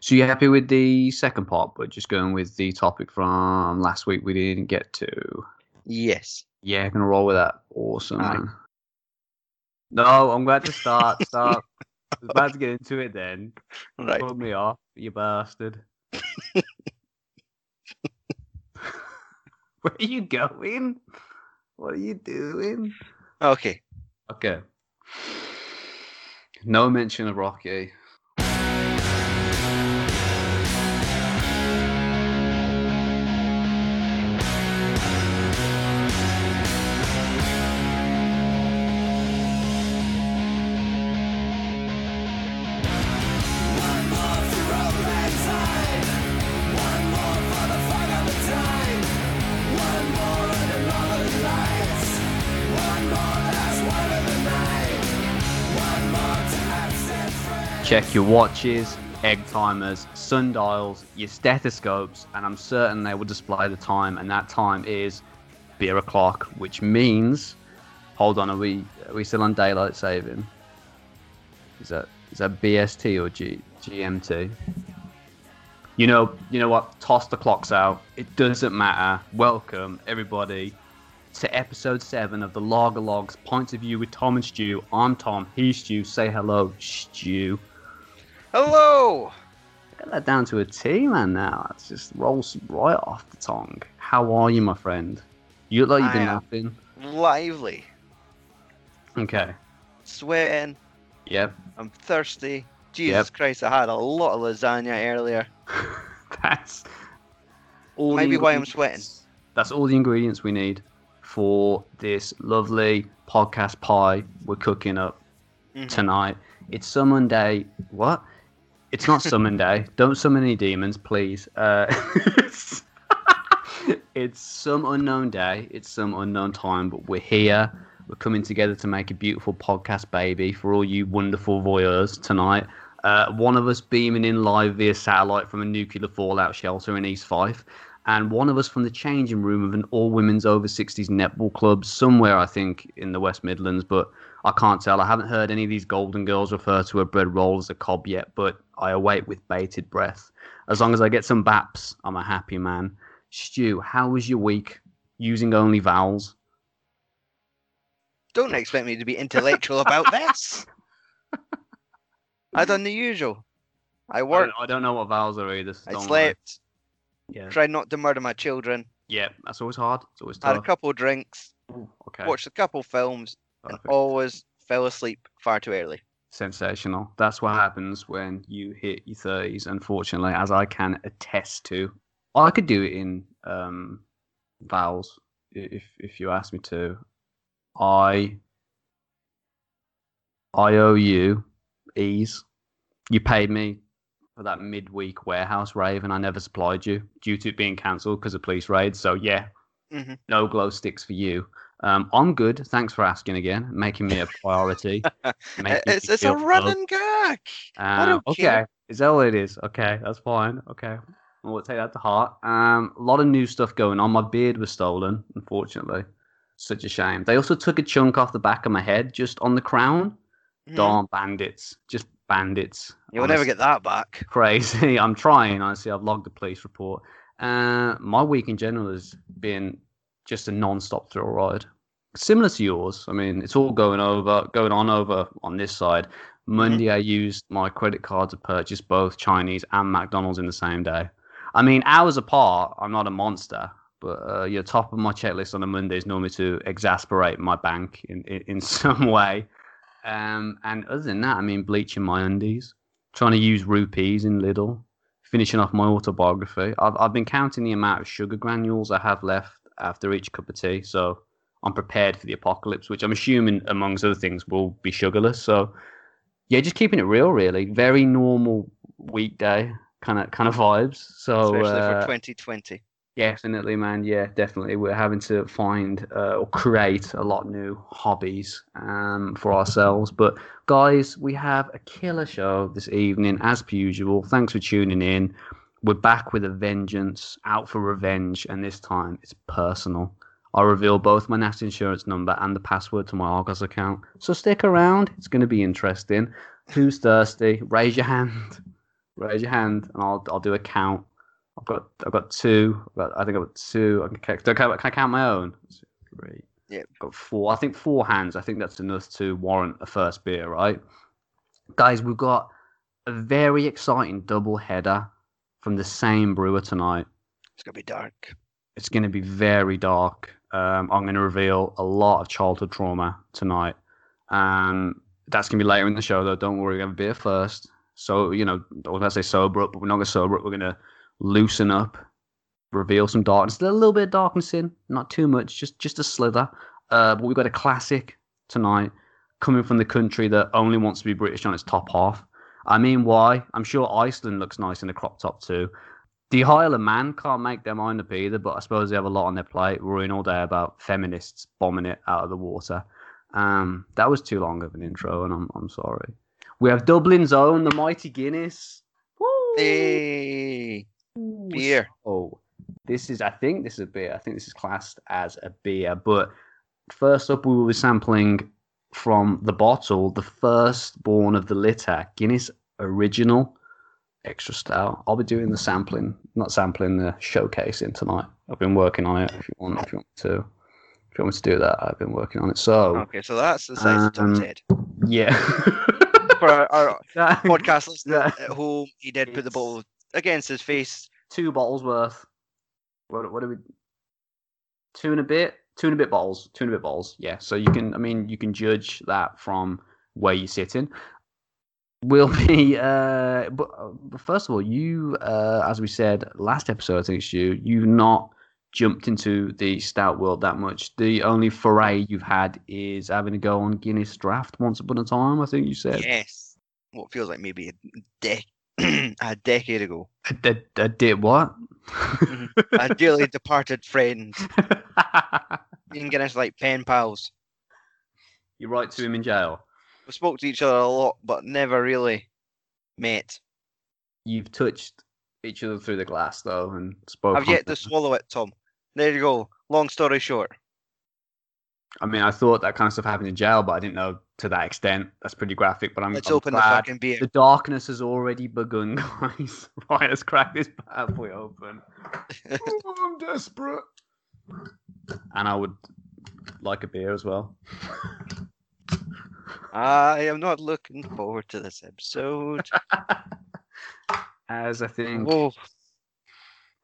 So you happy with the second part, but just going with the topic from last week we didn't get to? Yes. Yeah, gonna roll with that. Awesome. No, I'm glad to start. Start. I was about to get into it then. Right. Put me off, you bastard. Where are you going? What are you doing? Okay. Okay. No mention of Rocky. Check your watches, egg timers, sundials, your stethoscopes, and I'm certain they will display the time, and that time is beer o'clock, which means, hold on, are we are we still on daylight saving? Is that is that BST or G, GMT? You know, you know what? Toss the clocks out. It doesn't matter. Welcome everybody to episode seven of the Lager Logs Points of View with Tom and Stu. I'm Tom. He's Stu. Say hello, Stu. Hello. Get that down to a T, man. Now it just rolls right off the tongue. How are you, my friend? You look like you've been napping. Lively. Okay. Sweating. Yep. I'm thirsty. Jesus Christ, I had a lot of lasagna earlier. That's all. the Maybe why I'm ingredients- That's all the ingredients we need for this lovely podcast pie we're cooking up Mhm. tonight. It's Summon Day. What? It's not Summon Day. Don't summon any demons, please. Uh, it's some unknown day. It's some unknown time, but we're here. We're coming together to make a beautiful podcast, baby, for all you wonderful voyeurs tonight. Uh, one of us beaming in live via satellite from a nuclear fallout shelter in East Fife, and one of us from the changing room of an all women's over 60s netball club somewhere, I think, in the West Midlands, but I can't tell. I haven't heard any of these golden girls refer to a bread roll as a cob yet, but I await with bated breath. As long as I get some baps, I'm a happy man. Stu, how was your week using only vowels? Don't expect me to be intellectual about this. I done the usual. I I worked. don't, I don't know what vowels are either. so I slept. Yeah. Tried not to murder my children. yeah, that's always hard. It's always tough. Had a couple drinks. Ooh, okay. Watched a couple films. And always fell asleep far too early. sensational. That's what happens when you hit your thirties. Unfortunately, as I can attest to, I could do it in um, vowels if if you ask me to. I I owe you ease. You paid me for that midweek warehouse rave, and I never supplied you due to it being cancelled because of police raids. So yeah, Mhm. no glow sticks for you. Um, I'm good. Thanks for asking again, making me a priority. It's, it's a feel run loved. and gag. Um, okay, care. is that what it is? Okay, that's fine. Okay, we'll take that to heart. Um, a lot of new stuff going on. My beard was stolen, unfortunately. Such a shame. They also took a chunk off the back of my head, just on the crown. Mhm. Darn bandits, just bandits. You'll never get that back. crazy. I'm trying. Honestly, I've logged a police report. Uh, my week in general has been just a non-stop thrill ride, similar to yours. I mean, it's all going over, going on over on this side. Monday, I used my credit card to purchase both Chinese and McDonald's in the same day. I mean, hours apart. I'm not a monster, but uh, your top of my checklist on a Monday is normally to exasperate my bank in in, in some way. Um, and other than that, I mean, bleaching my undies trying to use rupees in Lidl, finishing off my autobiography. I've, I've been counting the amount of sugar granules I have left after each cup of tea, so I'm prepared for the apocalypse, which I'm assuming, amongst other things, will be sugarless. So, yeah, just keeping it real, really. Very normal weekday kind of kind of vibes. So, Especially uh, for 2020. Definitely, man. Yeah, definitely. We're having to find uh, or create a lot new hobbies um, for ourselves. But guys, we have a killer show this evening, as per usual. Thanks for tuning in. We're back with a vengeance, out for revenge, and this time it's personal. I'll reveal both my national insurance number and the password to my Argos account. So stick around. It's going to be interesting. Who's thirsty? Raise your hand. raise your hand, and I'll I'll do a count. I've got I've got two. I've got, I think I've got two. I can, I, can I count my own? Three. Yeah. I've got four. I think four hands. I think that's enough to warrant a first beer, right? Guys, we've got a very exciting double header from the same brewer tonight. It's gonna be dark. It's going to be very dark. Um, I'm going to reveal a lot of childhood trauma tonight. Um, that's going to be later in the show, though. Don't worry, we're going to have a beer first. So, you know, I going to say sober up, but we're not going to sober up. We're going to loosen up, reveal some darkness. A little bit of darkness in, not too much, just just a slither. Uh, but we've got a classic tonight coming from the country that only wants to be British on its top half. I mean, why? I'm sure Iceland looks nice in a crop top too. The Isle of Man can't make their mind up either, but I suppose they have a lot on their plate, worrying all day about feminists bombing it out of the water. Um, that was too long of an intro, and I'm I'm sorry. We have Dublin's own, the mighty Guinness. Woo! Hey, beer. Oh, this is. I think this is a beer. I think this is classed as a beer. But first up, we will be sampling from the bottle, the first born of the litter, Guinness Original Extra Stout. I'll be doing the sampling, not sampling, the showcasing tonight. I've been working on it. If you want, if you want to, if you want me to do that, I've been working on it. So Okay, so that's the size of Tom's Um, head. yeah. For our, our podcast listener Yeah. at home, he did put the bottle against his face. two bottles worth. What what do we? Two and a bit. Two and a bit bottles. Two and a bit bottles. Yeah. So you can. I mean, you can judge that from where you're sitting. Will be. Uh, but, uh, but first of all, you, uh, as we said last episode, I think it's you. You've not jumped into the stout world that much. The only foray you've had is having to go on Guinness Draft once upon a time. I think you said. Yes. What feels like maybe a, de- a decade ago. A, a, a did what? A dearly departed friend. And Guinness like pen pals. you write to him in jail. We spoke to each other a lot, but never really met. You've touched each other through the glass though, and spoken. I've yet to swallow it, Tom. There you go. Long story short. I mean, I thought that kind of stuff happened in jail, but I didn't know to that extent. That's pretty graphic. But I'm, Let's I'm open the fucking beer. the darkness has already begun, guys. right, let's crack this bad boy open. oh, I'm desperate. And I would like a beer as well. I am not looking forward to this episode. As I think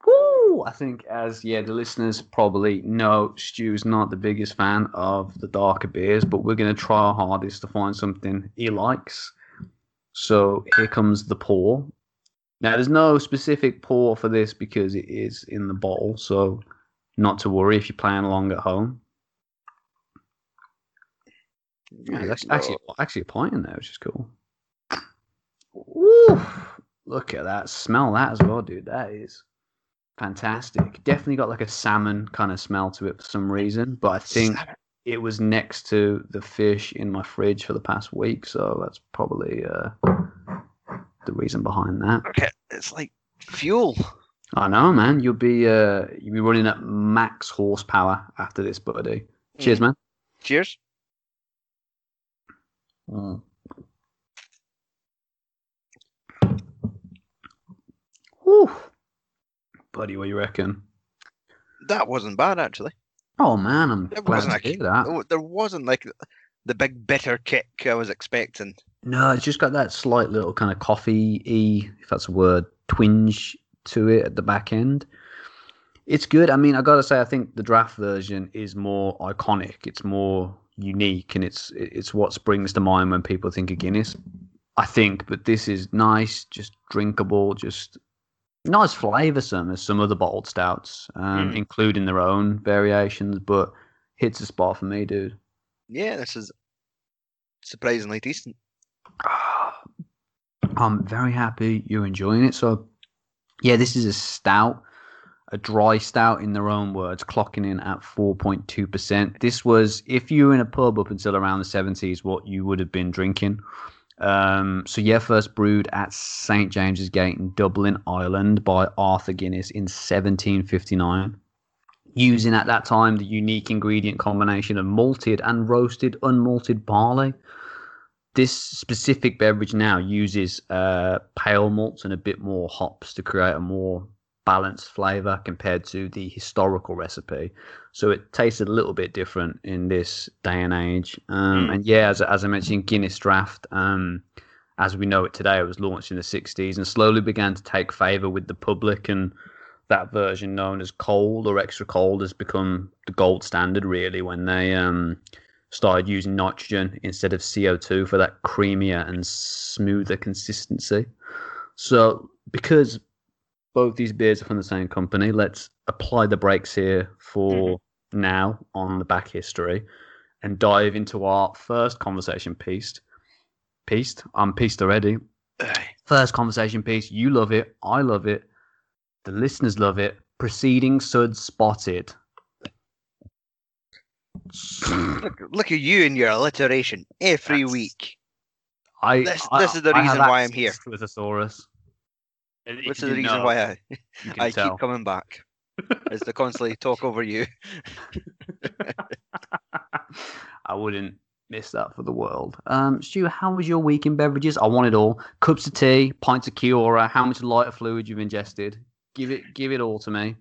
Woo! I think, as yeah, the listeners probably know, Stu's not the biggest fan of the darker beers, but we're going to try our hardest to find something he likes. So here comes the pour. Now, there's no specific pour for this because it is in the bottle, so not to worry if you're playing along at home. Yeah, there's actually, actually, actually a pint in there, which is cool. Woo! Look at that. Smell that as well, dude. That is fantastic. Definitely got like a salmon kind of smell to it for some reason, but I think it was next to the fish in my fridge for the past week, so that's probably uh, the reason behind that. Okay, it's like fuel. I know, man. You'll be uh, you'll be running at max horsepower after this, buddy. Cheers, man. Cheers. Mm. Whew. Buddy, what you reckon? That wasn't bad actually. Oh man, I'm It glad wasn't to hear that. There- There wasn't like the big bitter kick I was expecting. No, it's just got that slight little kind of coffee y, if that's a word, twinge to it at the back end. It's good. I mean, I gotta say, I think the draft version is more iconic. It's more unique, and it's it's what springs to mind when people think of Guinness. I think, but this is nice, just drinkable, just nice flavoursome as some other bottled stouts, um, Mm. including their own variations. But hits a spot for me, dude. Yeah, this is surprisingly decent. I'm very happy you're enjoying it. So, yeah, this is a stout, a dry stout in their own words, clocking in at 4.2%. This was, if you were in a pub up until around the 70s, what you would have been drinking. Um, so, yeah, first brewed at St. James's Gate in Dublin, Ireland by Arthur Guinness in 1759. Using at that time the unique ingredient combination of malted and roasted unmalted barley this specific beverage now uses uh, pale malts and a bit more hops to create a more balanced flavor compared to the historical recipe. So it tasted a little bit different in this day and age. Um, Mm. And yeah, as, as I mentioned, Guinness Draft, um, as we know it today, it was launched in the 60s and slowly began to take favor with the public. And that version known as cold or extra cold has become the gold standard, really, when they um, started using nitrogen instead of CO2 for that creamier and smoother consistency. So, because both these beers are from the same company, let's apply the brakes here for mm-hmm. now on the back history and dive into our first conversation piece. Pieced? I'm pieced already. First conversation piece. You love it. I love it. The listeners love it. Proceeding Sud spotted. Look, look at you and your alliteration every That's- week. I, This- I- this is the I have reason why I'm here. access to a thesaurus. And Which is the reason know, why I, I tell. keep coming back. Is to constantly talk over you. I wouldn't miss that for the world. Um, Stu, how was your week in beverages? I want it all. Cups of tea, pints of Kia-Ora. How much lighter fluid you've ingested? Give it, give it all to me.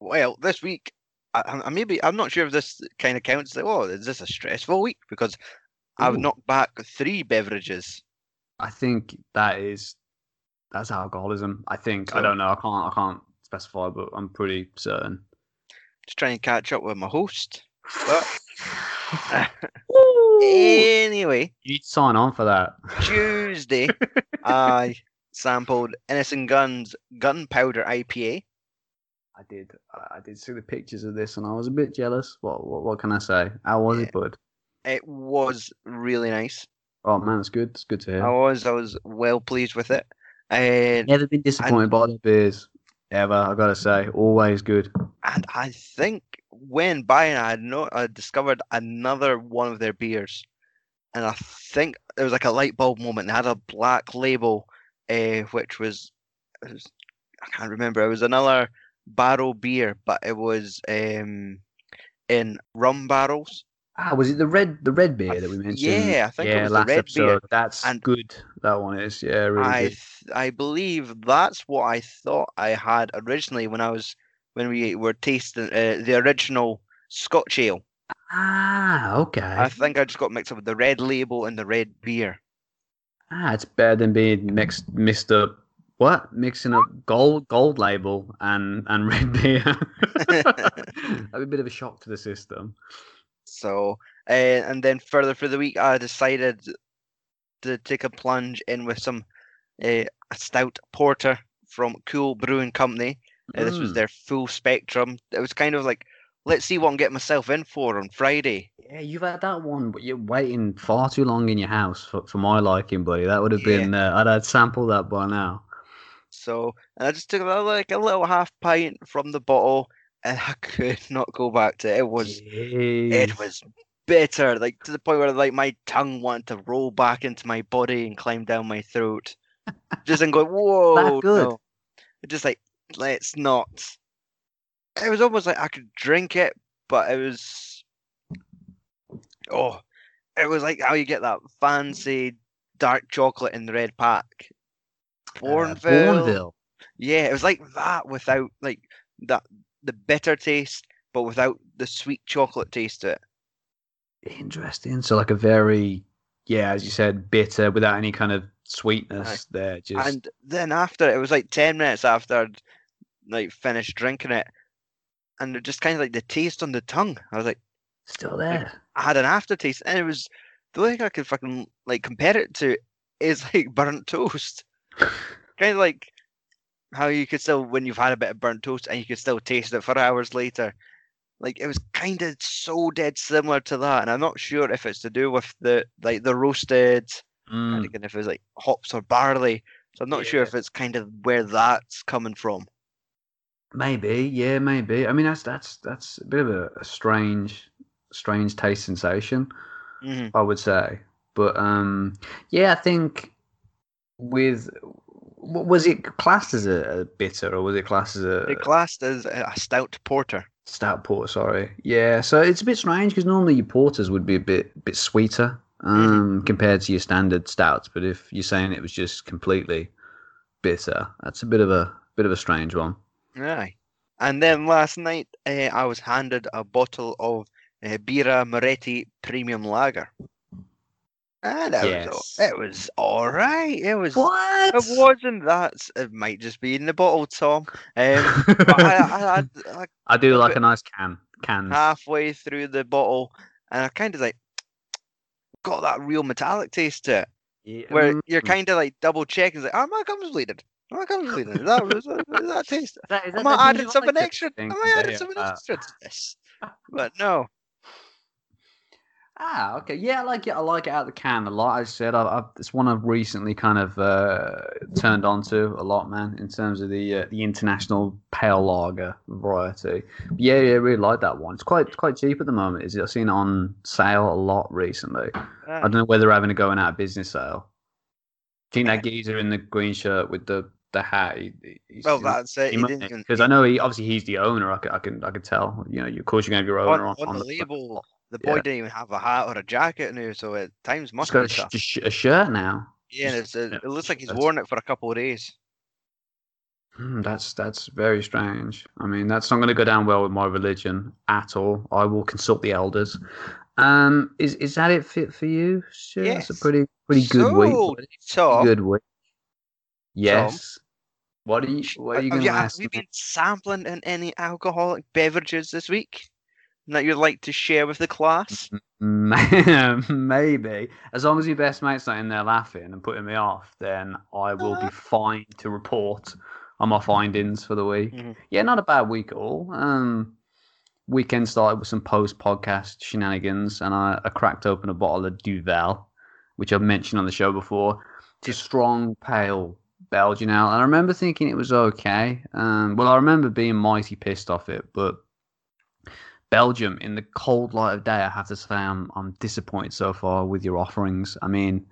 Well, this week, I, I I maybe I'm not sure if this kind of counts. Like, oh, is this a stressful week? Because I've knocked back three beverages. I think that is that's alcoholism. I think I oh. don't know. I can't. I can't specify, but I'm pretty certain. Just trying to catch up with my host. But anyway, You need to sign on for that. Tuesday, I sampled Innis & Gunn's Gunpowder IPA. I did. I did see the pictures of this, and I was a bit jealous. What? What, what can I say? How was Yeah. it, bud? It was really nice. Oh man, it's good. It's good to hear. I was I was well pleased with it. And Never been disappointed by the beers ever. I gotta say, always good. and I think when buying, I had no, I discovered another one of their beers, and I think it was like a light bulb moment. They had a black label, uh, which was, was I can't remember. It was another barrel beer, but it was um in rum barrels. Ah, was it the red the red beer that we mentioned? yeah, I think it yeah, was the red episode. beer. That's And- good. That one is. Yeah, really I good. I believe that's what I thought I had originally when I was when we were tasting uh, the original Scotch ale. Ah, okay. I think I just got mixed up with the red label and the red beer. Ah, it's better than being mixed mixed up. What? Mixing up gold gold label and and red beer. That'd be a bit of a shock to the system. So, uh, and then further for the week, I decided to take a plunge in with some uh, a stout porter from Cool Brewing Company. Uh, this was Mm. their full spectrum. It was kind of like, let's see what I'm getting myself in for on Friday. Yeah, you've had that one, but you're waiting far too long in your house for, for my liking, buddy. That would have Yeah. been. Uh, I'd had sampled that by now. So, and I just took a, like a little half pint from the bottle, and I could not go back to it. It was it was bitter, like to the point where like my tongue wanted to roll back into my body and climb down my throat. Just and go, whoa, good? no." Just like let's not. It was almost like I could drink it, but it was oh, it was like how you get that fancy dark chocolate in the red pack. Uh, Bournville. Bournville. Yeah, it was like that without like that the bitter taste, but without the sweet chocolate taste to it. Interesting. So like a very, yeah, as you said, bitter without any kind of sweetness there. Just And then after it was like ten minutes after I'd like finished drinking it, and it just kind of like the taste on the tongue. I was like, still there. I had an aftertaste, and it was the only thing I could fucking like compare it to is like burnt toast. Kind of like how you could still when you've had a bit of burnt toast and you could still taste it for hours later. Like it was kind of so dead similar to that, and I'm not sure if it's to do with the like the roasted, Mm. and again if was like hops or barley. So I'm not sure if it's kind of where that's coming from. Maybe, yeah, maybe. I mean, that's that's that's a bit of a, a strange, strange taste sensation. hmm I would say. But um, yeah, I think with was it classed as a, a bitter or was it classed as a It classed as a stout porter. stout porter? Sorry, yeah. So it's a bit strange because normally your porters would be a bit bit sweeter. um, compared to your standard stouts. But if you're saying it was just completely bitter, that's a bit of a bit of a strange one. Aye. And then last night, uh, I was handed a bottle of uh, Birra Moretti Premium Lager. And it Yes. was, it was all right. It was. What? It wasn't that. It might just be in the bottle, Tom. Um, but I, I, I, I I do like a nice can. Cans. halfway through the bottle, and I kind of like got that real metallic taste to it, Yeah, where mm, you're kind of like double checking, like, "Are my gums bleeded? Are my gums bleeded? Is that, is that, is that taste? is that- is that Am I the adding something Light extra? Am I adding something Uh, extra to this?" But no, Ah, okay. Yeah, I like it. I like it out of the can a lot. I said, I, I, it's one I've recently kind of uh, turned on to a lot, man, in terms of the uh, the international pale lager variety. But yeah, yeah, I really like that one. It's quite quite cheap at the moment. Is it? I've seen it on sale a lot recently. I Ah, don't know whether they're having a going out of business sale. You think that geezer in the green shirt with the the hat? He, he's, well, that's it. He didn't even- because I know he obviously he's the owner. I can I can I can tell. You know, of course you're gonna have your on, owner on, on the the label. The boy Yeah. didn't even have a hat or a jacket now, so it times He's must got be a, sh- a shirt now. Yeah, uh, it looks like he's that's- worn it for a couple of days. Hmm, that's that's very strange. I mean, that's not going to go down well with my religion at all. I will consult the elders. Um, is is that it fit for you? Sure, that's a Yes. pretty pretty good week. So, buddy. Tom, Good week. Yes. What are you? What are you going to have you been sampling in any alcoholic beverages this week that you'd like to share with the class? Maybe. As long as your best mate's not in there laughing and putting me off, then I will be fine to report on my findings for the week. Mhm. Yeah, not a bad week at all. Um, weekend started with some post podcast shenanigans, and I, I cracked open a bottle of Duvel, which I've mentioned on the show before. It's a strong, pale Belgian ale, and I remember thinking it was okay. Um, well, I remember being mighty pissed off it, but Belgium, in the cold light of day, I have to say I'm I'm disappointed so far with your offerings. I mean,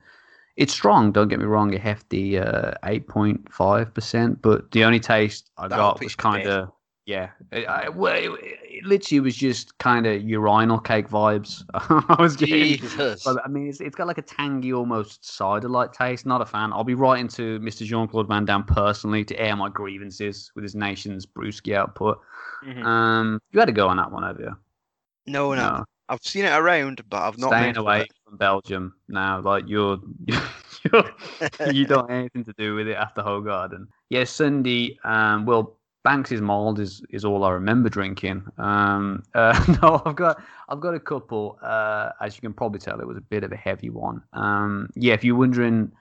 it's strong. Don't get me wrong, a hefty uh, eight point five percent, but the only taste I That'll got was kind of yeah. It, I, well, it, it literally was just kind of urinal cake vibes. I was getting. Jesus. But I mean, it's, it's got like a tangy, almost cider-like taste. Not a fan. I'll be writing to Mr. Jean Claude Van Damme personally to air my grievances with his nation's brewski output. Mhm. Um, you had to go on that one, have you? No, no, I've seen it around, but I've not Staying away from Belgium now. Like you're, you're you don't have anything to do with it after Hoegaarden. Yeah, Sunday. Um, well, Banks's Mild is is all I remember drinking. Um, uh, no, I've got I've got a couple. Uh, as you can probably tell, it was a bit of a heavy one. Um, yeah, if you're wondering,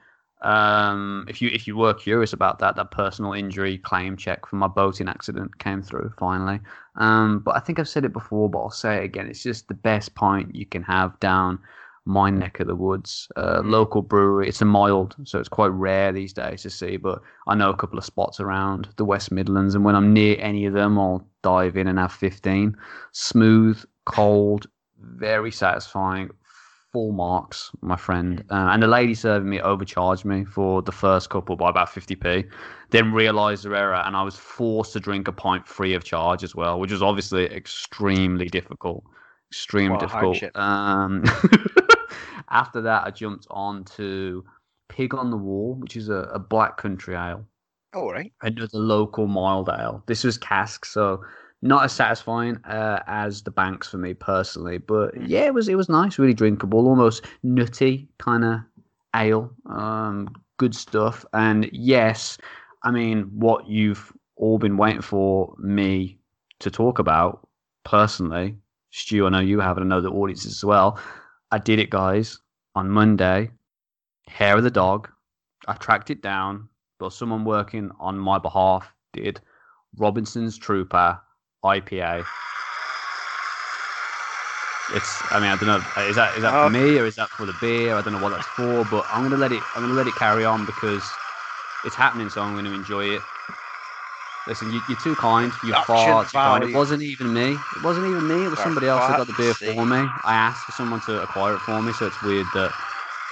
um, if you if you were curious about that, that personal injury claim check for my boating accident came through finally. Um, but I think I've said it before, but I'll say it again. It's just the best pint you can have down my neck of the woods. Uh, local brewery. It's a mild, so it's quite rare these days to see. But I know a couple of spots around the West Midlands, and when I'm near any of them, I'll dive in and have 15. Smooth, cold, very satisfying. Full marks, my friend. Uh, and the lady serving me overcharged me for the first couple by about 50p. Then realised their error, and I was forced to drink a pint free of charge as well, which was obviously extremely difficult. Extremely difficult. Um, after that, I jumped on to Pig on the Wall, which is a, a black country ale All right. another local mild ale. This was cask, so not as satisfying uh, as the banks for me personally, but Mm. yeah, it was it was nice, really drinkable, almost nutty kind of ale. Um, good stuff. And yes, I mean what you've all been waiting for me to talk about personally, Stu. I know you have, and I know the audience as well. I did it, guys, on Monday. Hair of the dog. I tracked it down but someone working on my behalf did Robinson's Trooper IPA. It's, I mean, I don't know, is that is that Oh. for uh, me or is that for the beer? I don't know what that's for, but I'm gonna let it, I'm gonna let it carry on because it's happening, so I'm gonna enjoy it. Listen, you, you're too kind. You're far too kind. It wasn't even me. It wasn't even me. It was somebody else that got the beer for me. I asked for someone to acquire it for me, so it's weird that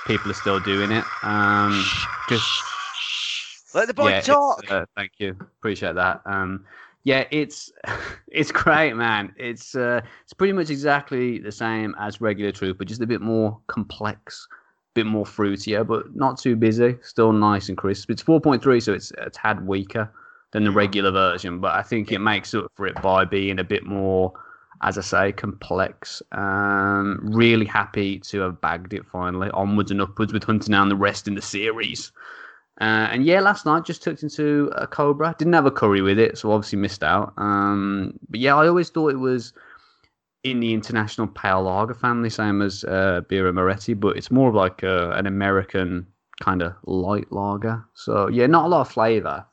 people are still doing it. Um, just Let the boy yeah, talk. uh, thank you. Appreciate that. Um, Yeah, it's it's great, man. It's uh, it's pretty much exactly the same as regular Trooper, just a bit more complex, bit more fruitier, but not too busy. Still nice and crisp. It's 4.3, so it's a tad weaker than the regular version, but I think it makes up for it by being a bit more, as I say, complex. Um, really happy to have bagged it finally, onwards and upwards with hunting down the rest in the series. Uh, and yeah, last night just took into a Cobra. Didn't have a curry with it, so obviously missed out. Um, but yeah, I always thought it was in the international pale lager family, same as uh, Birra Moretti, but it's more of like a, an American kind of light lager. So yeah, not a lot of flavour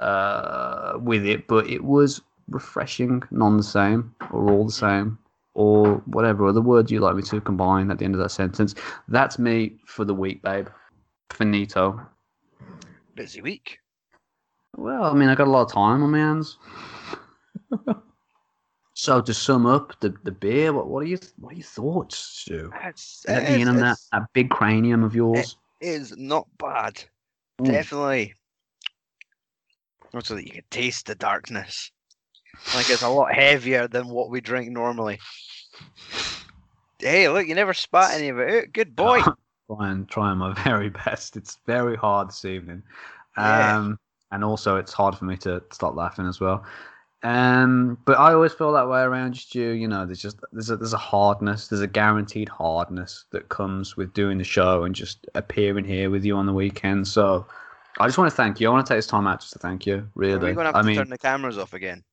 uh, with it, but it was refreshing, none the same, or all the same, or whatever other words you like me to combine at the end of that sentence. That's me for the week, babe. Finito. Busy week. Well, I mean, I got a lot of time on my hands. so to sum up the, the beer, what what are you what are your thoughts, Stu? It's, Let it's- me in on that, that big cranium of yours. it is not bad. Mm. Definitely. Also, that you can taste the darkness. Like it's a lot heavier than what we drink normally. Hey, look, you never spat any of it. Good boy. trying trying my very best. It's very hard this evening, Yeah. um, and also it's hard for me to stop laughing as well. Um, but I always feel that way around you, Stu. You know, there's just there's a there's a hardness, there's a guaranteed hardness that comes with doing the show and just appearing here with you on the weekend. So I just want to thank you. I want to take this time out just to thank you. Really, we going to have I to mean, turn the cameras off again?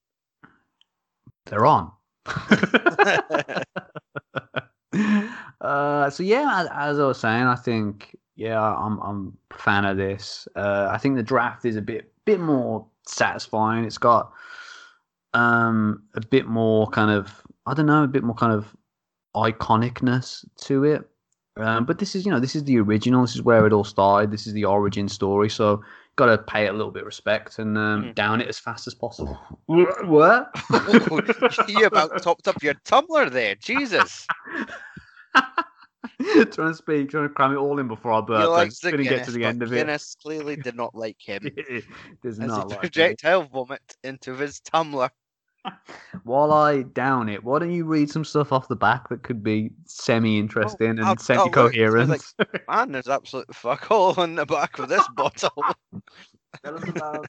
they're on. uh, so yeah, as, as I was saying, I think yeah, I'm I'm a fan of this. Uh, I think the draft is a bit bit more satisfying. It's got um a bit more kind of I don't know, a bit more kind of iconicness to it. Um, but this is you know this is the original. This is where it all started. This is the origin story. So got to pay it a little bit of respect and um, Mhm. down it as fast as possible. what? you about topped up your tumbler there. Jesus. trying to speak, trying to cram it all in before I burp. He I likes the couldn't get to the end of it. Guinness clearly did not like him. Does As not he like me. projectile vomit into his tumbler. While I down it, why don't you read some stuff off the back that could be semi-interesting and I'll- I'll look, semi-coherent? Man, there's absolute fuck all on the back of this bottle. tell us about.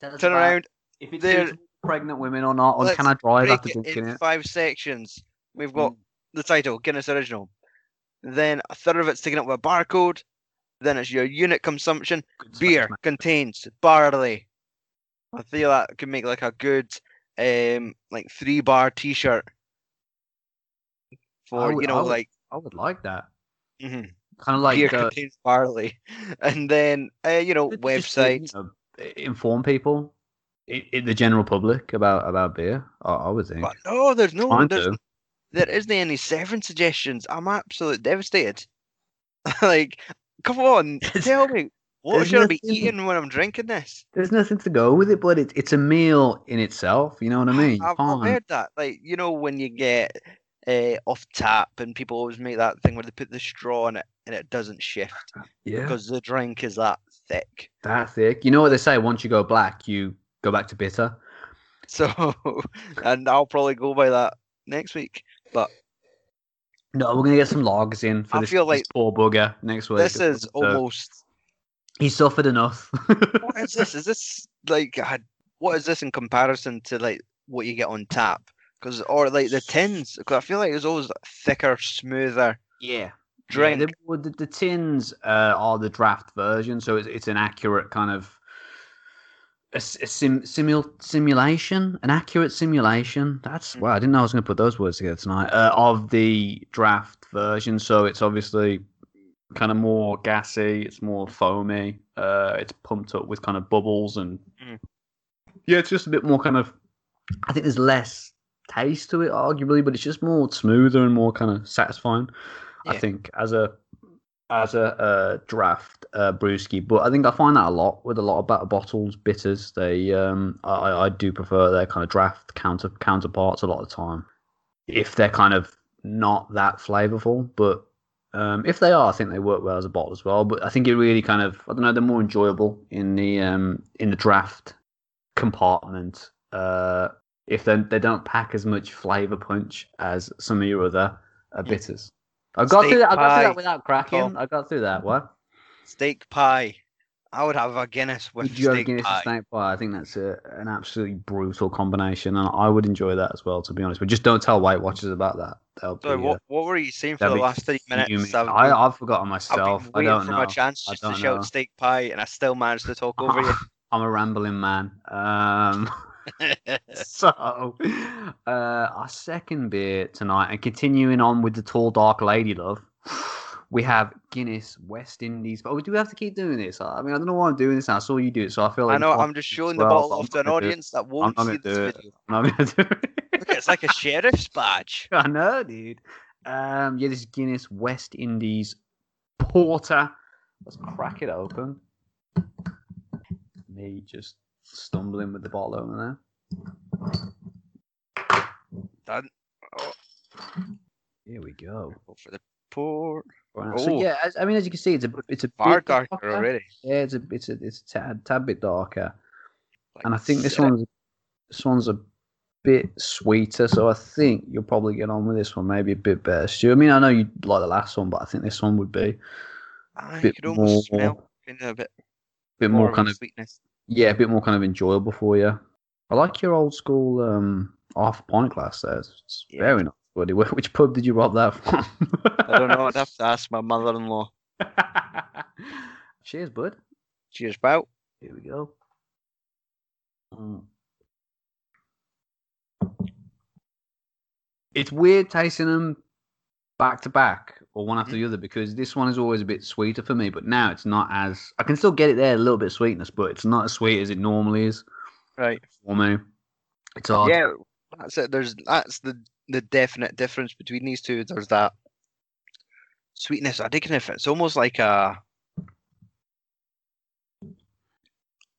Tell us Turn about around. if it's there- pregnant women or not, or can I drive Break after it drinking in it? five sections. We've got Mm. the title, Guinness Original. Then a third of it's taken up with a barcode. Then it's your unit consumption. Good Beer stuff, contains barley. I feel that could make like a good um like three bar t shirt. For would- you I know, would- like I would like that. mhm, Kind of like beer uh, contains barley. And then uh, you know, just you websites. know, inform people, i i the general public about about beer. I, I would think. But no, there's no there's to. there isn't any seven suggestions. I'm absolutely devastated. like, come on, tell me what there's should I be eating when I'm drinking this? There's nothing to go with it, but it's it's a meal in itself. You know what I mean? I've, I've heard that. Like, you know, when you get uh, off tap, and people always make that thing where they put the straw in it and it doesn't shift yeah, because the drink is that thick. that thick. You know what they say? Once you go black, you go back to bitter. So, and I'll probably go by that next week. But No, we're gonna get some logs in for I this, feel like poor bugger next week. this is So, almost. He suffered enough. What is this? Is this like God, what is this in comparison to like what you get on tap? Because or like the tins? Because I feel like it's always thicker, smoother yeah. drink. Yeah, the, the, the tins uh, are the draft version, so it's, it's an accurate kind of a sim, simul, simulation, an accurate simulation. That's Mm. wow! I didn't know I was going to put those words together tonight. Uh, of the draft version, so it's obviously kind of more gassy. It's more foamy. Uh, it's pumped up with kind of bubbles and Mm. yeah, it's just a bit more kind of. I think there's less taste to it, arguably, but it's just more smoother and more kind of satisfying. I think as a as a uh, draft uh, brewski, but I think I find that a lot with a lot of better bottles, bitters. They um, I, I do prefer their kind of draft counter counterparts a lot of the time. If they're kind of not that flavorful, but um, if they are, I think they work well as a bottle as well. But I think it really kind of I don't know they're more enjoyable in the um, in the draft compartment uh, if they they don't pack as much flavour punch as some of your other uh, bitters. I got Steak through that. I got through that without cracking. Tom. I got through that. What? Steak pie. I would have a Guinness with Would you have steak Guinness pie. snake pie? I think that's a, an absolutely brutal combination, and I would enjoy that as well, to be honest. But just don't tell Weight Watchers about that. They'll Sorry, be, what, uh, what were you saying for the last three minutes? I've I, been- I've forgotten I've myself. been I waiting don't for know. my chance just to don't shout steak pie, and I still managed to talk over you. I'm a rambling man. Um, so, uh, our second beer tonight, and continuing on with the tall, dark lady love, we have Guinness West Indies. But we do have to keep doing this. I mean, I don't know why I'm doing this. now. I saw you do it, so I feel like I know. I'm just showing the well, bottle I'm off to an not gonna do it. audience that won't see this video. I'm gonna do it. Look, it's like a sheriff's badge. I know, dude. Um, yeah, this is Guinness West Indies Porter. Let's crack it open. Me just stumbling with the bottle over there. Done. Oh. Here we go. go for the pour. So Oh. yeah, as, I mean, as you can see, it's a it's a Far bit darker already. Yeah, it's a it's a it's a tad, tad bit darker, Like, and I think this one's this one's a bit sweeter. So I think you'll probably get on with this one, maybe a bit better. Stu, I mean, I know you like the last one, but I think this one would be you bit could almost more- smell a bit bit more, more kind of sweetness. yeah, a bit more kind of enjoyable for you. I like your old school um half pint glass there. It's, it's Yeah. very nice, buddy. Wh- Which pub did you rob that from? I don't know. I'd have to ask my mother-in-law. Cheers, bud. Cheers, pal. Here we go. Mm. It's weird tasting them back to back or one after Mhm. the other because this one is always a bit sweeter for me, but now it's not as. I can still get it there, a little bit of sweetness, but it's not as sweet as it normally is Right. for me. It's hard. Yeah, that's it. There's that's the the definite difference between these two. There's that sweetness. I think if it's almost like a,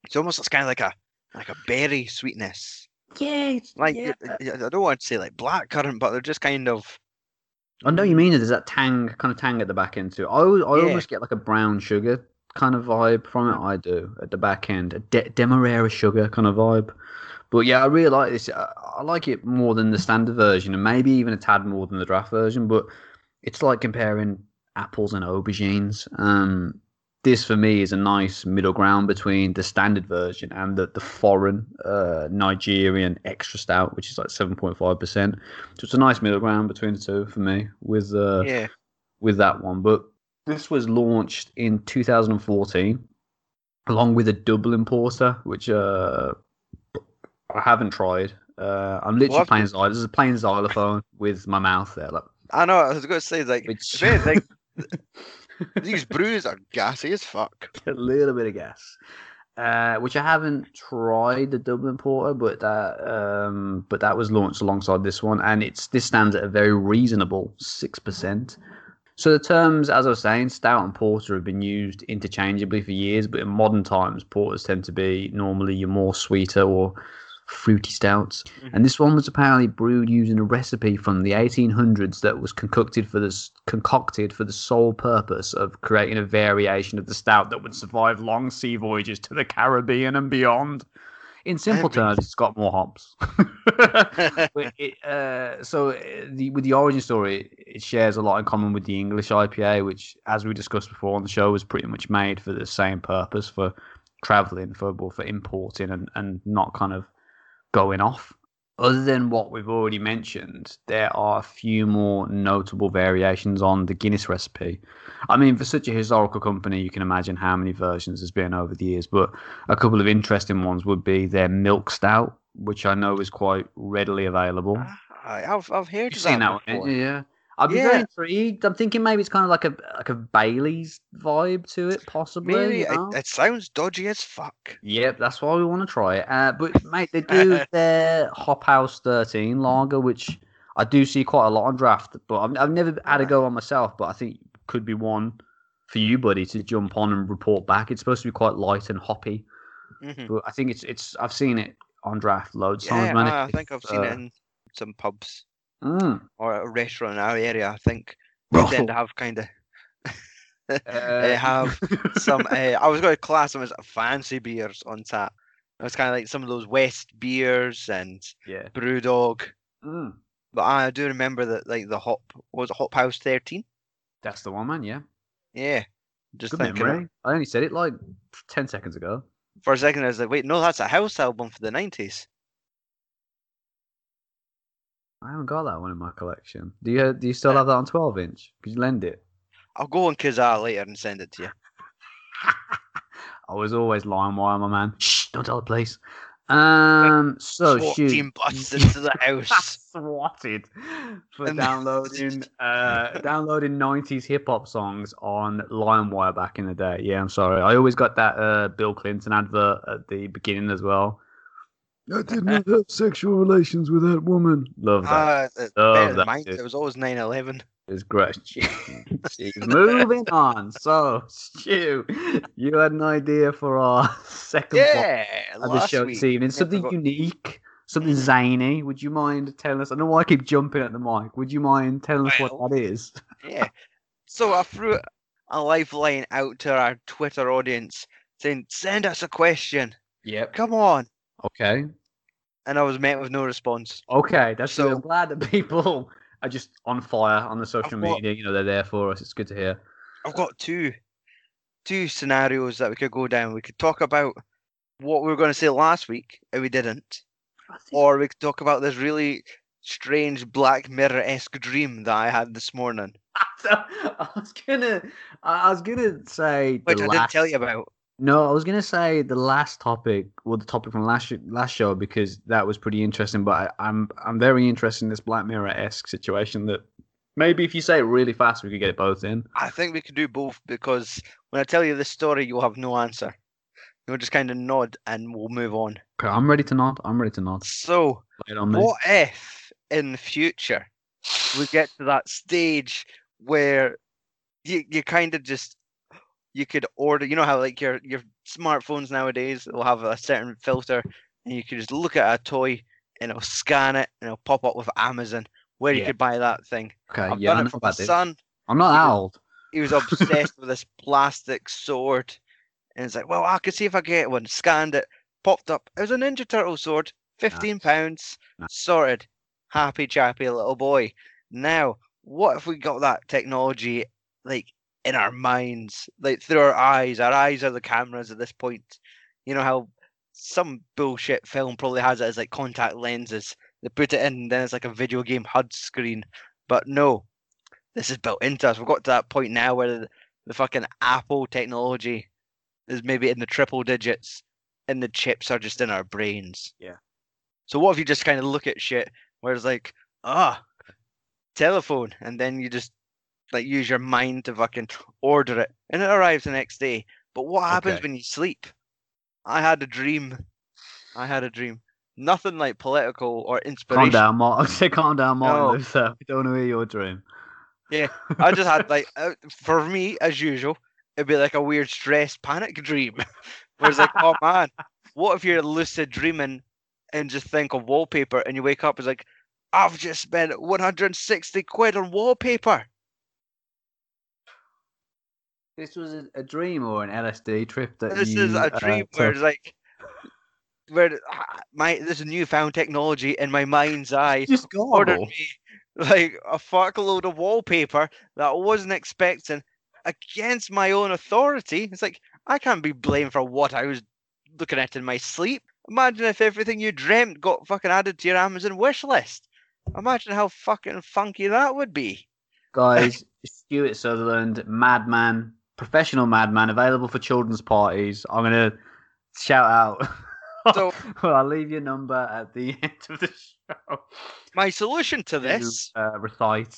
it's almost it's kind of like a like a berry sweetness. yeah, Like yeah. y- y- I don't want to say like blackcurrant, but they're just kind of I know what you mean. There's that tang, kind of tang at the back end too. I, always, I Yeah. almost get like a brown sugar kind of vibe from it. I do at the back end, a De- demerara sugar kind of vibe. But yeah, I really like this. I, I like it more than the standard version, and maybe even a tad more than the draft version. But it's like comparing apples and aubergines. Um, this for me is a nice middle ground between the standard version and the, the foreign uh, Nigerian extra stout, which is like seven point five percent. So it's a nice middle ground between the two for me with uh, yeah. with that one. But this was launched in 2014, along with a Dublin Porter, which uh, I haven't tried. Uh, I'm literally playing xylophone. This is playing xylophone with my mouth there, like I know. I was going to say like which anything, these brews are gassy as fuck. a little bit of gas. Uh, which I haven't tried the Dublin Porter, but that um, but that was launched alongside this one, and it's this stands at a very reasonable six percent. So the terms, as I was saying, stout and porter have been used interchangeably for years, but in modern times, porters tend to be normally your more sweeter or fruity stouts. Mhm. And this one was apparently brewed using a recipe from the 1800s that was concocted for this concocted for the sole purpose of creating a variation of the stout that would survive long sea voyages to the Caribbean and beyond. In simple terms, it's got more hops. It, uh, so uh, the, with the origin story, it shares a lot in common with the English IPA, which, as we discussed before on the show, was pretty much made for the same purpose for traveling, for well, for importing, and, and not kind of going off. Other than what we've already mentioned, there are a few more notable variations on the Guinness recipe. I mean, for such a historical company, you can imagine how many versions there's been over the years. But a couple of interesting ones would be their milk stout, which I know is quite readily available. Ah, I, I've I've heard You've of seen that that one, yeah. I'd be very Yeah. intrigued. I'm thinking maybe it's kind of like a like a Bailey's vibe to it, possibly. Maybe you it, know? it sounds dodgy as fuck. Yep, that's why we want to try it. Uh, but mate, they do their Hop House 13 lager, which I do see quite a lot on draft. But I've, I've never had a go on myself. But I think could be one for you, buddy, to jump on and report back. It's supposed to be quite light and hoppy, Mhm. but I think it's it's. I've seen it on draft loads Yeah, times, man. I, I think I've seen it uh, in some pubs mm. or a restaurant in our area. I think they tend to have kind of Uh, have some. Uh, I was going to class them as fancy beers on tap. It was kind of like some of those West beers and Yeah. Brewdog. Mm. But I do remember that like the hop was it Hop House 13? That's the one, man. Yeah. Yeah. Just Good thinking memory. I only said it like ten seconds ago. for a second I was like, wait, no, that's a house album for the nineties. I haven't got that one in my collection. Do you? Do you still have that on twelve inch? Could you lend it? I'll go on Kazaa later and send it to you. I was always LimeWire, my man. Shh! Don't tell the police. Um. So SWAT shoot. team busts into the house. swatted for And- downloading uh downloading 90s hip hop songs on LimeWire back in the day. Yeah, I'm sorry. I always got that uh Bill Clinton advert at the beginning as well. I did not have sexual relations with that woman. Love that. Ah, it's Oh, better that mine. is- It was always 9-11. It's great. Jeez. Moving on. So, Stu, you had an idea for our second Yeah, of the last show week. this evening. Something forgot- unique, something zany. Would you mind telling us? I know why I keep jumping at the mic. Would you mind telling us Well, what that is? Yeah. So I threw a lifeline out to our Twitter audience saying, send us a question. Yep. Come on. Okay. And I was met with no response. Okay. That's good. So- I'm glad that people are just on fire on the social got- media. You know, they're there for us. It's good to hear. I've got two two scenarios that we could go down. We could talk about what we were going to say last week and we didn't. Or we could talk about this really strange Black Mirror esque dream that I had this morning. I was gonna, I I was gonna say Which the I last, didn't tell you about. No, I was gonna say the last topic, well, the topic from last sh- last show because that was pretty interesting. But I, I'm I'm very interested in this Black Mirror esque situation. That maybe if you say it really fast, we could get it both in. I think we could do both because when I tell you this story, you'll have no answer. You'll just kind of nod and we'll move on. Okay, I'm ready to nod. I'm ready to nod. So, on what if in the future we get to that stage where you you kind of just you could order you know how like your your smartphones nowadays will have a certain filter and you could just look at a toy and it'll scan it and it'll pop up with Amazon where you could buy that thing. Okay, I've yeah, done it for my this. son. I'm not that old. He was obsessed with this plastic sword and it's like, well, I could see if I get one. Scanned it, popped up. It was a Ninja Turtle sword, fifteen pounds, Nice. sorted. Happy chappy little boy. Now, what if we got that technology like in our minds, like through our eyes? Our eyes are the cameras at this point. You know how some bullshit film probably has it as like contact lenses. They put it in, then it's like a video game HUD screen. But no, this is built into us. We've got to that point now where the, the fucking Apple technology is maybe in the triple digits and the chips are just in our brains. Yeah. So what if you just kind of look at shit where it's like, ah, telephone, and then you just like use your mind to fucking order it and it arrives the next day. But what happens Okay. when you sleep? I had a dream. I had a dream. Nothing like political or inspiration. Calm down, Mark. I say calm down, Martin No. We don't want to hear your dream. Yeah, I just had like uh, for me as usual, it'd be like a weird stress panic dream. Where it's like, oh man, what if you're lucid dreaming and just think of wallpaper and you wake up it's like, I've just spent 160 quid on wallpaper. This was a, a dream or an LSD trip that This you, is a uh, dream where it's like where ah, my this newfound technology in my mind's eye just ordered me like a fuckload of wallpaper that I wasn't expecting against my own authority. It's like I can't be blamed for what I was looking at in my sleep. Imagine if everything you dreamt got fucking added to your Amazon wish list. Imagine how fucking funky that would be. Guys, Stuart Sutherland, madman, professional madman, available for children's parties. I'm gonna shout out. So- well, I'll leave your number at the end of the show. My solution to this, uh, recite.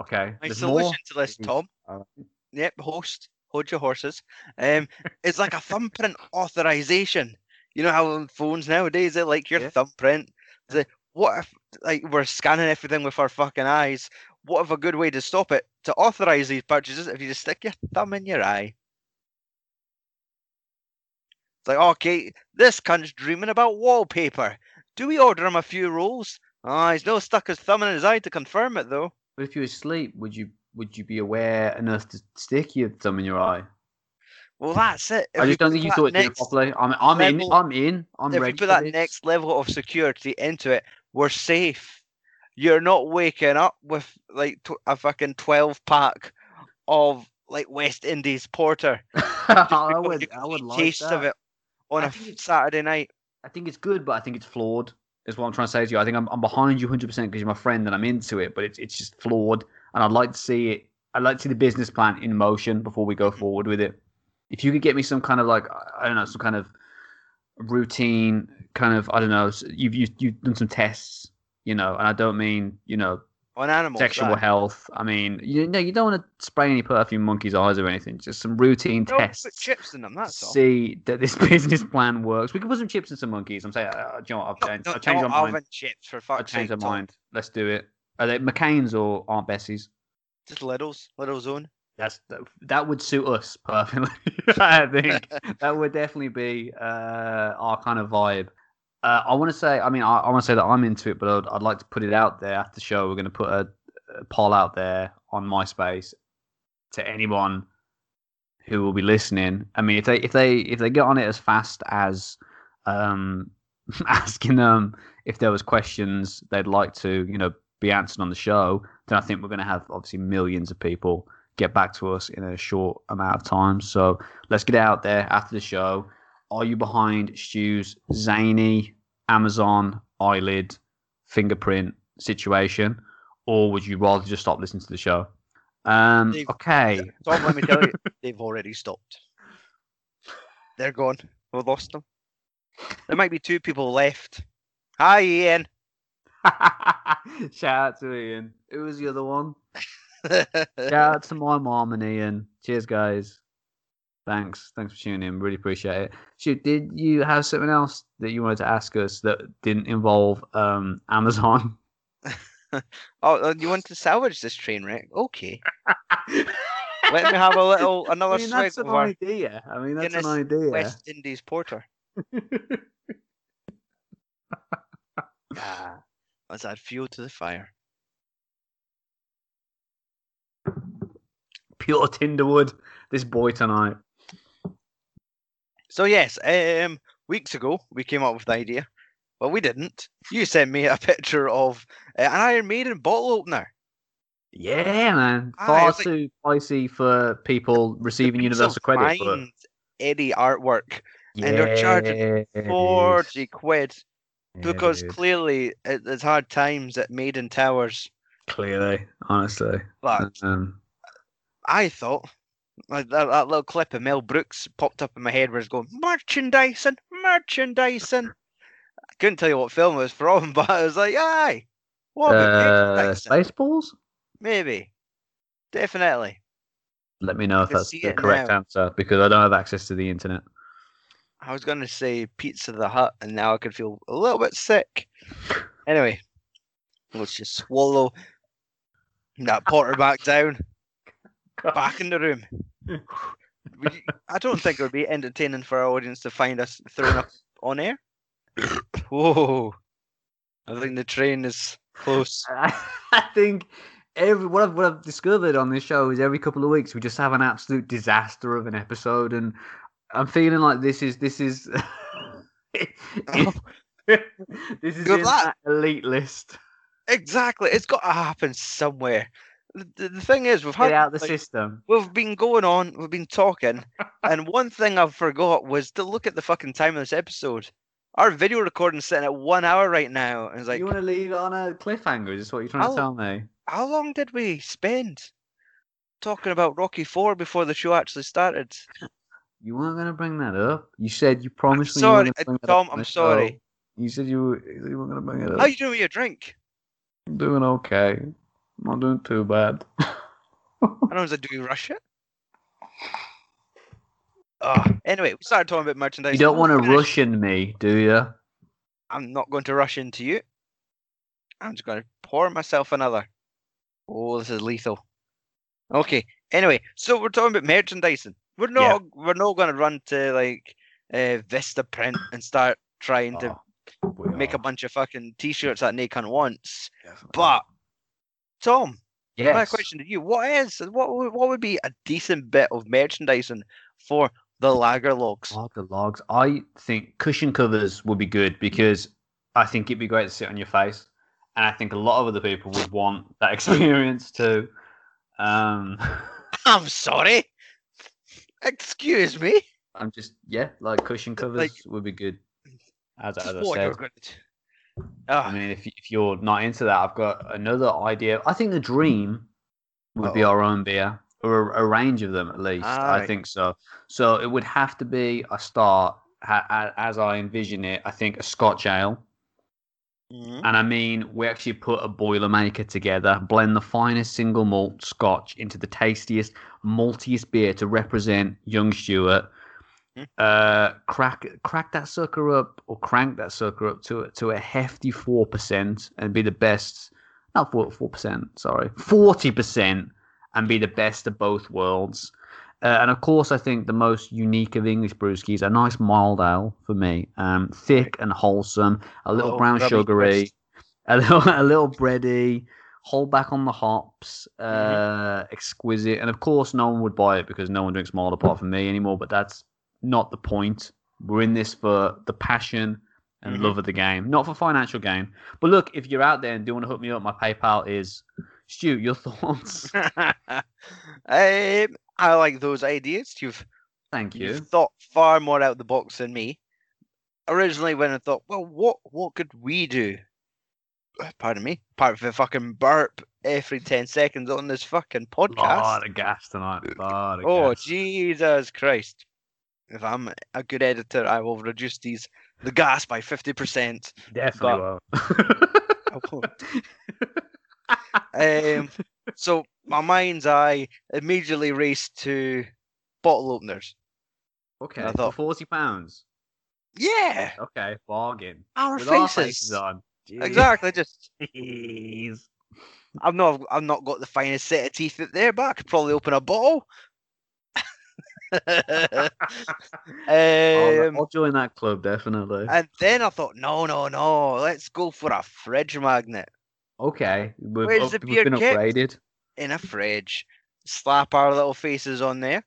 Okay. my there's solution more? to this, Tom. Alright. Yep, host, hold your horses. Um, it's like a thumbprint authorization. You know how on phones nowadays it like your Yeah. thumbprint. It's like, what if like we're scanning everything with our fucking eyes? What if a good way to stop it to authorize these purchases if you just stick your thumb in your eye? It's like, okay, this cunt's dreaming about wallpaper. Do we order him a few rolls? Ah, he's no stuck his thumb in his eye to confirm it though. But if you were asleep, would you would you be aware enough to stick your thumb in your eye? Well, that's it. If I just don't think you thought it did properly. I'm, I'm in. I'm in. I'm if ready. we put for that this. next level of security into it, we're safe. You're not waking up with like tw- a fucking twelve pack of like West Indies porter. I would. I would like taste that. of it on I a Saturday night. I think it's good, but I think it's flawed. Is what I'm trying to say to you. I think I'm, I'm behind you 100 percent because you're my friend and I'm into it, but it's it's just flawed. And I'd like to see it. I'd like to see the business plan in motion before we go mm. forward with it. If you could get me some kind of like I don't know, some kind of routine, kind of I don't know. You've you've, you've done some tests, you know, and I don't mean you know On animals. sexual right? health. I mean, you know, you don't want to spray any perfume monkeys' eyes or anything. Just some routine Don't tests. put chips in them. That's all. see that this business plan works. We could put some chips in some monkeys. I'm saying, uh, do you know what? I've No, changed, no, I've changed no my mind. chips for I've changed my mind. Let's do it. Are they McCain's or Aunt Bessie's? Just Lidl's, Lidl's own. That's that, that would suit us perfectly. I think that would definitely be uh, our kind of vibe. Uh, I want to say, I mean, I, I want to say that I'm into it, but I'd, I'd like to put it out there after the show. We're going to put a, a poll out there on MySpace to anyone who will be listening. I mean, if they if they if they get on it as fast as um, asking them if there was questions they'd like to, you know, be answered on the show, then I think we're going to have obviously millions of people get back to us in a short amount of time. So let's get out there after the show. Are you behind Stu's zany Amazon eyelid fingerprint situation, or would you rather just stop listening to the show? Um, okay. Tom, let me tell you, they've already stopped. They're gone. We've lost them. There might be two people left. Hi, Ian. Shout out to Ian. Who was the other one? Shout out to my mom and Ian. Cheers, guys. Thanks. Thanks for tuning in. Really appreciate it. Shoot, did you have something else that you wanted to ask us that didn't involve um, Amazon? oh, uh, you want to salvage this train wreck? Okay. Let me have a little another I mean, swig that's an idea. I mean, that's Guinness an idea. West Indies porter. Ah, let's add fuel to the fire. Pure Tinderwood. This boy tonight. So yes, um, weeks ago we came up with the idea. Well, we didn't. You sent me a picture of uh, an Iron Maiden bottle opener. Yeah, man. Aye, Far like- too pricey for people receiving universal credit. But fine Eddie artwork, and they're charging forty quid Yeah, because clearly it, it's hard times at Maiden Towers. clearly, honestly. But Um, I thought like that, that little clip of Mel Brooks popped up in my head where it's going merchandising, merchandising. I couldn't tell you what film it was from, but I was like, aye, what uh? Spaceballs? Maybe, definitely. Let me know if that's the correct now. answer because I don't have access to the internet. I was gonna say Pizza the Hut, and now I can feel a little bit sick. Anyway, let's just swallow that porter back down, back in the room. You- I don't think it would be entertaining for our audience to find us thrown up on air. Whoa! I think the train is close. I think every what I've, what I've discovered on this show is every couple of weeks we just have an absolute disaster of an episode, and I'm feeling like this is this is Oh. this is Good in that elite list. Exactly, it's got to happen somewhere. The, the, thing is, we've Get had out the like, system. We've been going on, we've been talking, and one thing I forgot was to look at the fucking time of this episode. Our video recording's sitting at one hour right now, and it's like, you want to leave it on a cliffhanger? Is this what you're trying I'll- to tell me? how long did we spend talking about Rocky Four before the show actually started? You weren't going to bring that up. You said you promised me. sorry, you weren't gonna bring that Tom, I'm sorry. show. You said you, were, you weren't going to bring it up. How are you doing with your drink? I'm doing okay. I'm not doing too bad. I don't know, do you rush it? Oh, anyway, we started talking about merchandise. you don't want to Finish. Russian me, do you? I'm not going to rush into you. I'm just going to pour myself another. Oh, this is lethal. Okay. Anyway, so we're talking about merchandising. We're Yeah. not. We're not going to run to like uh, Vistaprint and start trying to Oh, we make a bunch of fucking t-shirts that Nikon wants. definitely. But Tom, my question to you: What is what? would- What would be a decent bit of merchandising for the lager logs. Lager logs. I think cushion covers would be good because I think it'd be great to sit on your face, and I think a lot of other people would want that experience too. Um, I'm sorry. Excuse me. I'm just yeah, like cushion covers Like- would be good. As, as I said, to I mean, if if you're not into that, I've got another idea. I think the dream would be Uh-oh. our own beer, or a, a range of them at least. I Aye. think so. So it would have to be a start ha- as I envision it. I think a Scotch ale, mhm. and I mean we actually put a boilermaker together, blend the finest single malt Scotch into the tastiest, maltiest beer to represent young Stuart. Uh, crack crack that sucker up or crank that sucker up to to a hefty four percent and be the best. Not four four percent, sorry, forty percent, and be the best of both worlds. Uh, and of course, I think the most unique of English brewskis, a nice mild ale for me, um, thick and wholesome, a little Oh, brown sugary, a little a little bready, hold back on the hops, uh, Mm-hmm. exquisite, and of course, no one would buy it because no one drinks mild apart from me anymore. But that's not the point. We're in this for the passion and Mhm. love of the game, not for financial gain. But look, if you're out there and do want to hook me up, my PayPal is Stu. Your thoughts? um, I like those ideas. You've Thank you. you've thought far more out of the box than me. Originally, when I thought, well, what what could we do? Uh, Pardon me. Apart from fucking burp every ten seconds on this fucking podcast. Lot of gas tonight. Lot of Oh gas. Jesus Christ! If I'm a good editor, I will reduce these the gas by fifty percent. Definitely won't. Um, so my mind's eye immediately raced to bottle openers. okay, I for thought- forty pounds. Yeah, Okay, bargain. our With our faces. faces on. Exactly. Just Jeez. I've not I've not got the finest set of teeth out there, but I could probably open a bottle. I'll, um, I'll join that club definitely. and then I thought, no, no, no, let's go for a fridge magnet Okay, we've, Where's up- the we've beer been kept? upgraded. in a fridge. Slap our little faces on there.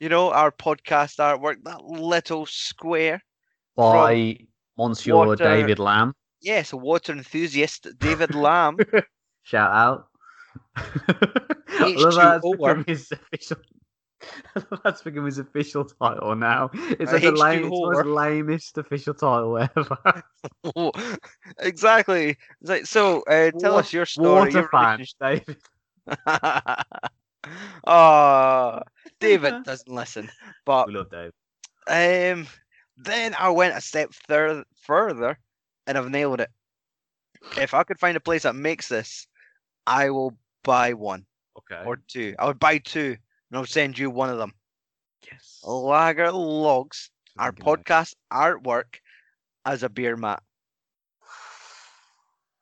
You know, our podcast artwork, that little square. by Monsieur water- David Lamb. Yes, a water enthusiast, David Lamb. Shout out. I love how H2O. that's become his official title now. It's like the H2O. lame, it's lamest official title ever. exactly. It's like, so, uh, tell us your story. Water fan, David. oh, David doesn't listen. But We love Dave. um, then I went a step thir- further, and I've nailed it. If I could find a place that makes this, I will buy one Okay. or two. I would buy two, and I'll send you one of them. yes. Lager Logs, our podcast artwork as a beer mat.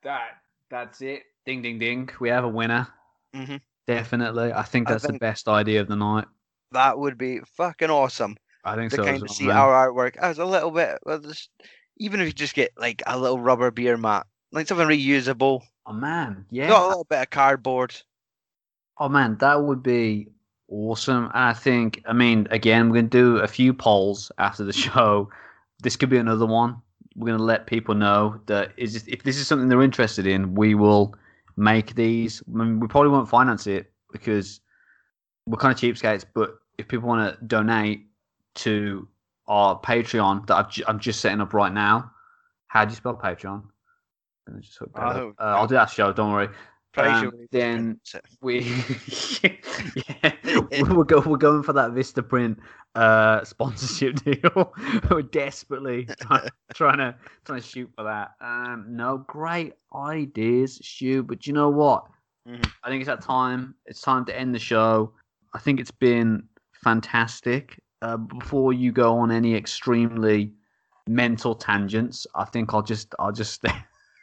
That that's it. Ding ding ding. We have a winner. Mhm. Definitely. I think I that's the best idea of the night. That would be fucking awesome. I think to so. kind of see man. our artwork as a little bit. Well, just, even if you just get like a little rubber beer mat, like something reusable, Oh man, yeah. got a little bit of cardboard. Oh man, that would be awesome. And I think, I mean, again, we're gonna do a few polls after the show. This could be another one. We're gonna let people know that is if this is something they're interested in, we will make these. I mean, we probably won't finance it because we're kind of cheapskates. But if people want to donate to our Patreon that I've ju- I'm just setting up right now, how do you spell Patreon? I'm gonna just hook that up. Uh, I'll do that show. Don't worry Um, sure we need to then- we yeah we're, go, we're going for that Vistaprint uh sponsorship deal. we're desperately trying, trying to trying to shoot for that. Um, no, great ideas, Stu. But you know what? Mhm. I think it's that time. It's time to end the show. I think it's been fantastic. Uh, before you go on any extremely mental tangents, I think I'll just I'll just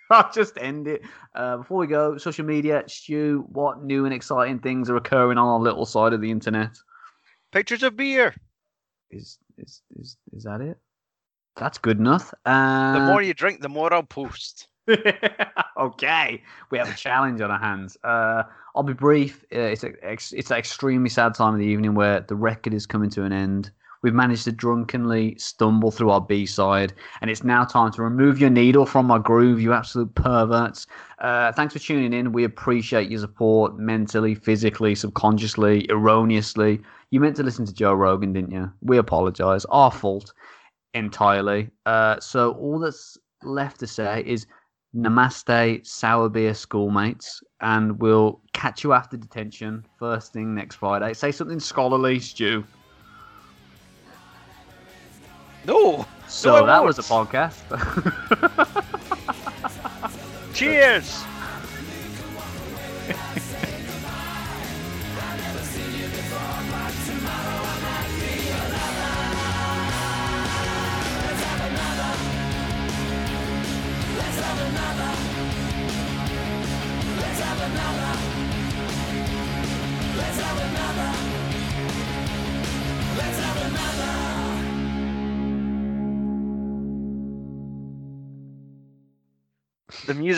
I'll just end it. Uh, before we go, social media, Stu, what new and exciting things are occurring on our little side of the internet? Pictures of beer. Is is is is that it? That's good enough. Uh, The more you drink, the more I'll post. okay, we have a challenge on our hands. Uh, I'll be brief. Uh, it's a, it's an extremely sad time of the evening where the record is coming to an end. We've managed to drunkenly stumble through our B side, and it's now time to remove your needle from my groove, you absolute perverts. Uh, thanks for tuning in. We appreciate your support mentally, physically, subconsciously, erroneously. You meant to listen to Joe Rogan, didn't you? We apologize. Our fault entirely. Uh, so all that's left to say is namaste, sour beer schoolmates, and we'll catch you after detention first thing next Friday. Say something scholarly, Stu. No. So No, that was a podcast. Cheers.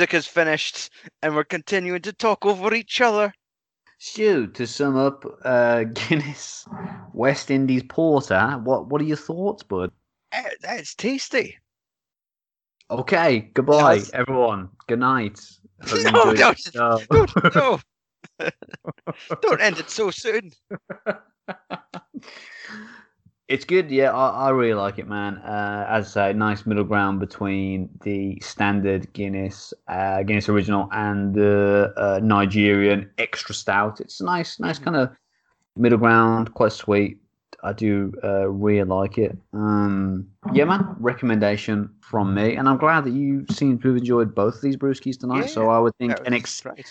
Music is finished, and we're continuing to talk over each other. Stu, to sum up, uh, Guinness West Indies Porter. What what are your thoughts, bud? That's It's tasty. Okay, goodbye, Yes. everyone. Good night. No, no, show. No, don't end it so soon. It's good, yeah. I, I really like it, man. Uh, as I say, nice middle ground between the standard Guinness, uh, Guinness Original, and the uh, Nigerian Extra Stout. It's a nice, nice kind of middle ground, quite sweet. I do uh, really like it. Um, yeah, man. Recommendation from me, and I'm glad that you seem to have enjoyed both of these brewskis tonight. So I would think an ex- right.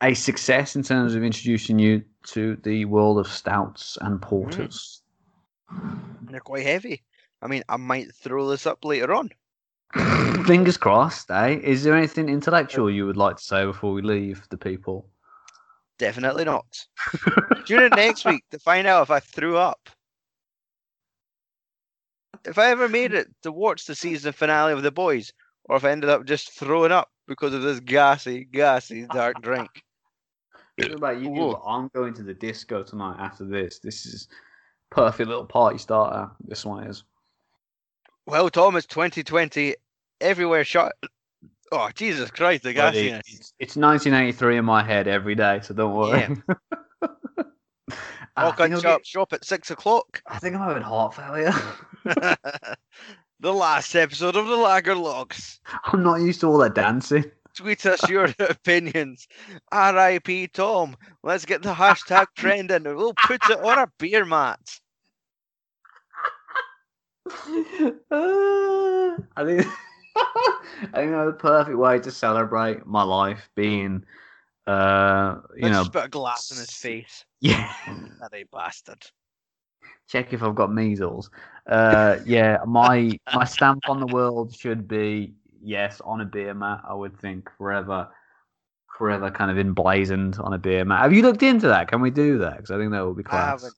a success in terms of introducing you to the world of stouts and porters. They're quite heavy. I mean, I might throw this up later on. Fingers crossed, eh? Is there anything intellectual you would like to say before we leave the people? Definitely not. Tune in next week to find out if I threw up. If I ever made it to watch the season finale of The Boys, or if I ended up just throwing up because of this gassy, gassy dark drink. I about you. I'm going to the disco tonight after this. This is perfect little party starter. This one is. Well, Tom, it's 2020. Everywhere shut. Oh, Jesus Christ, the gassiness. It's, it's 1983 in my head every day, so don't worry. I, Walk think on shop, get- shop at six o'clock. I think I'm having heart failure. the last episode of the Lager Logs. I'm not used to all that dancing. Tweet us your opinions. R.I.P. Tom. Let's get the hashtag trending and we'll put it on our beer mats. I think I think that's the perfect way to celebrate my life being, uh, you Let's know, just put a glass in his face. yeah. That a bastard. Check if I've got measles. Uh, yeah, my my stamp on the world should be yes on a beer mat. I would think forever, forever kind of emblazoned on a beer mat. Have you looked into that? Can we do that? Because I think that would be I class.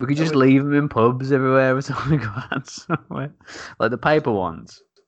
We could just leave them in pubs everywhere or something like that somewhere, like the paper ones.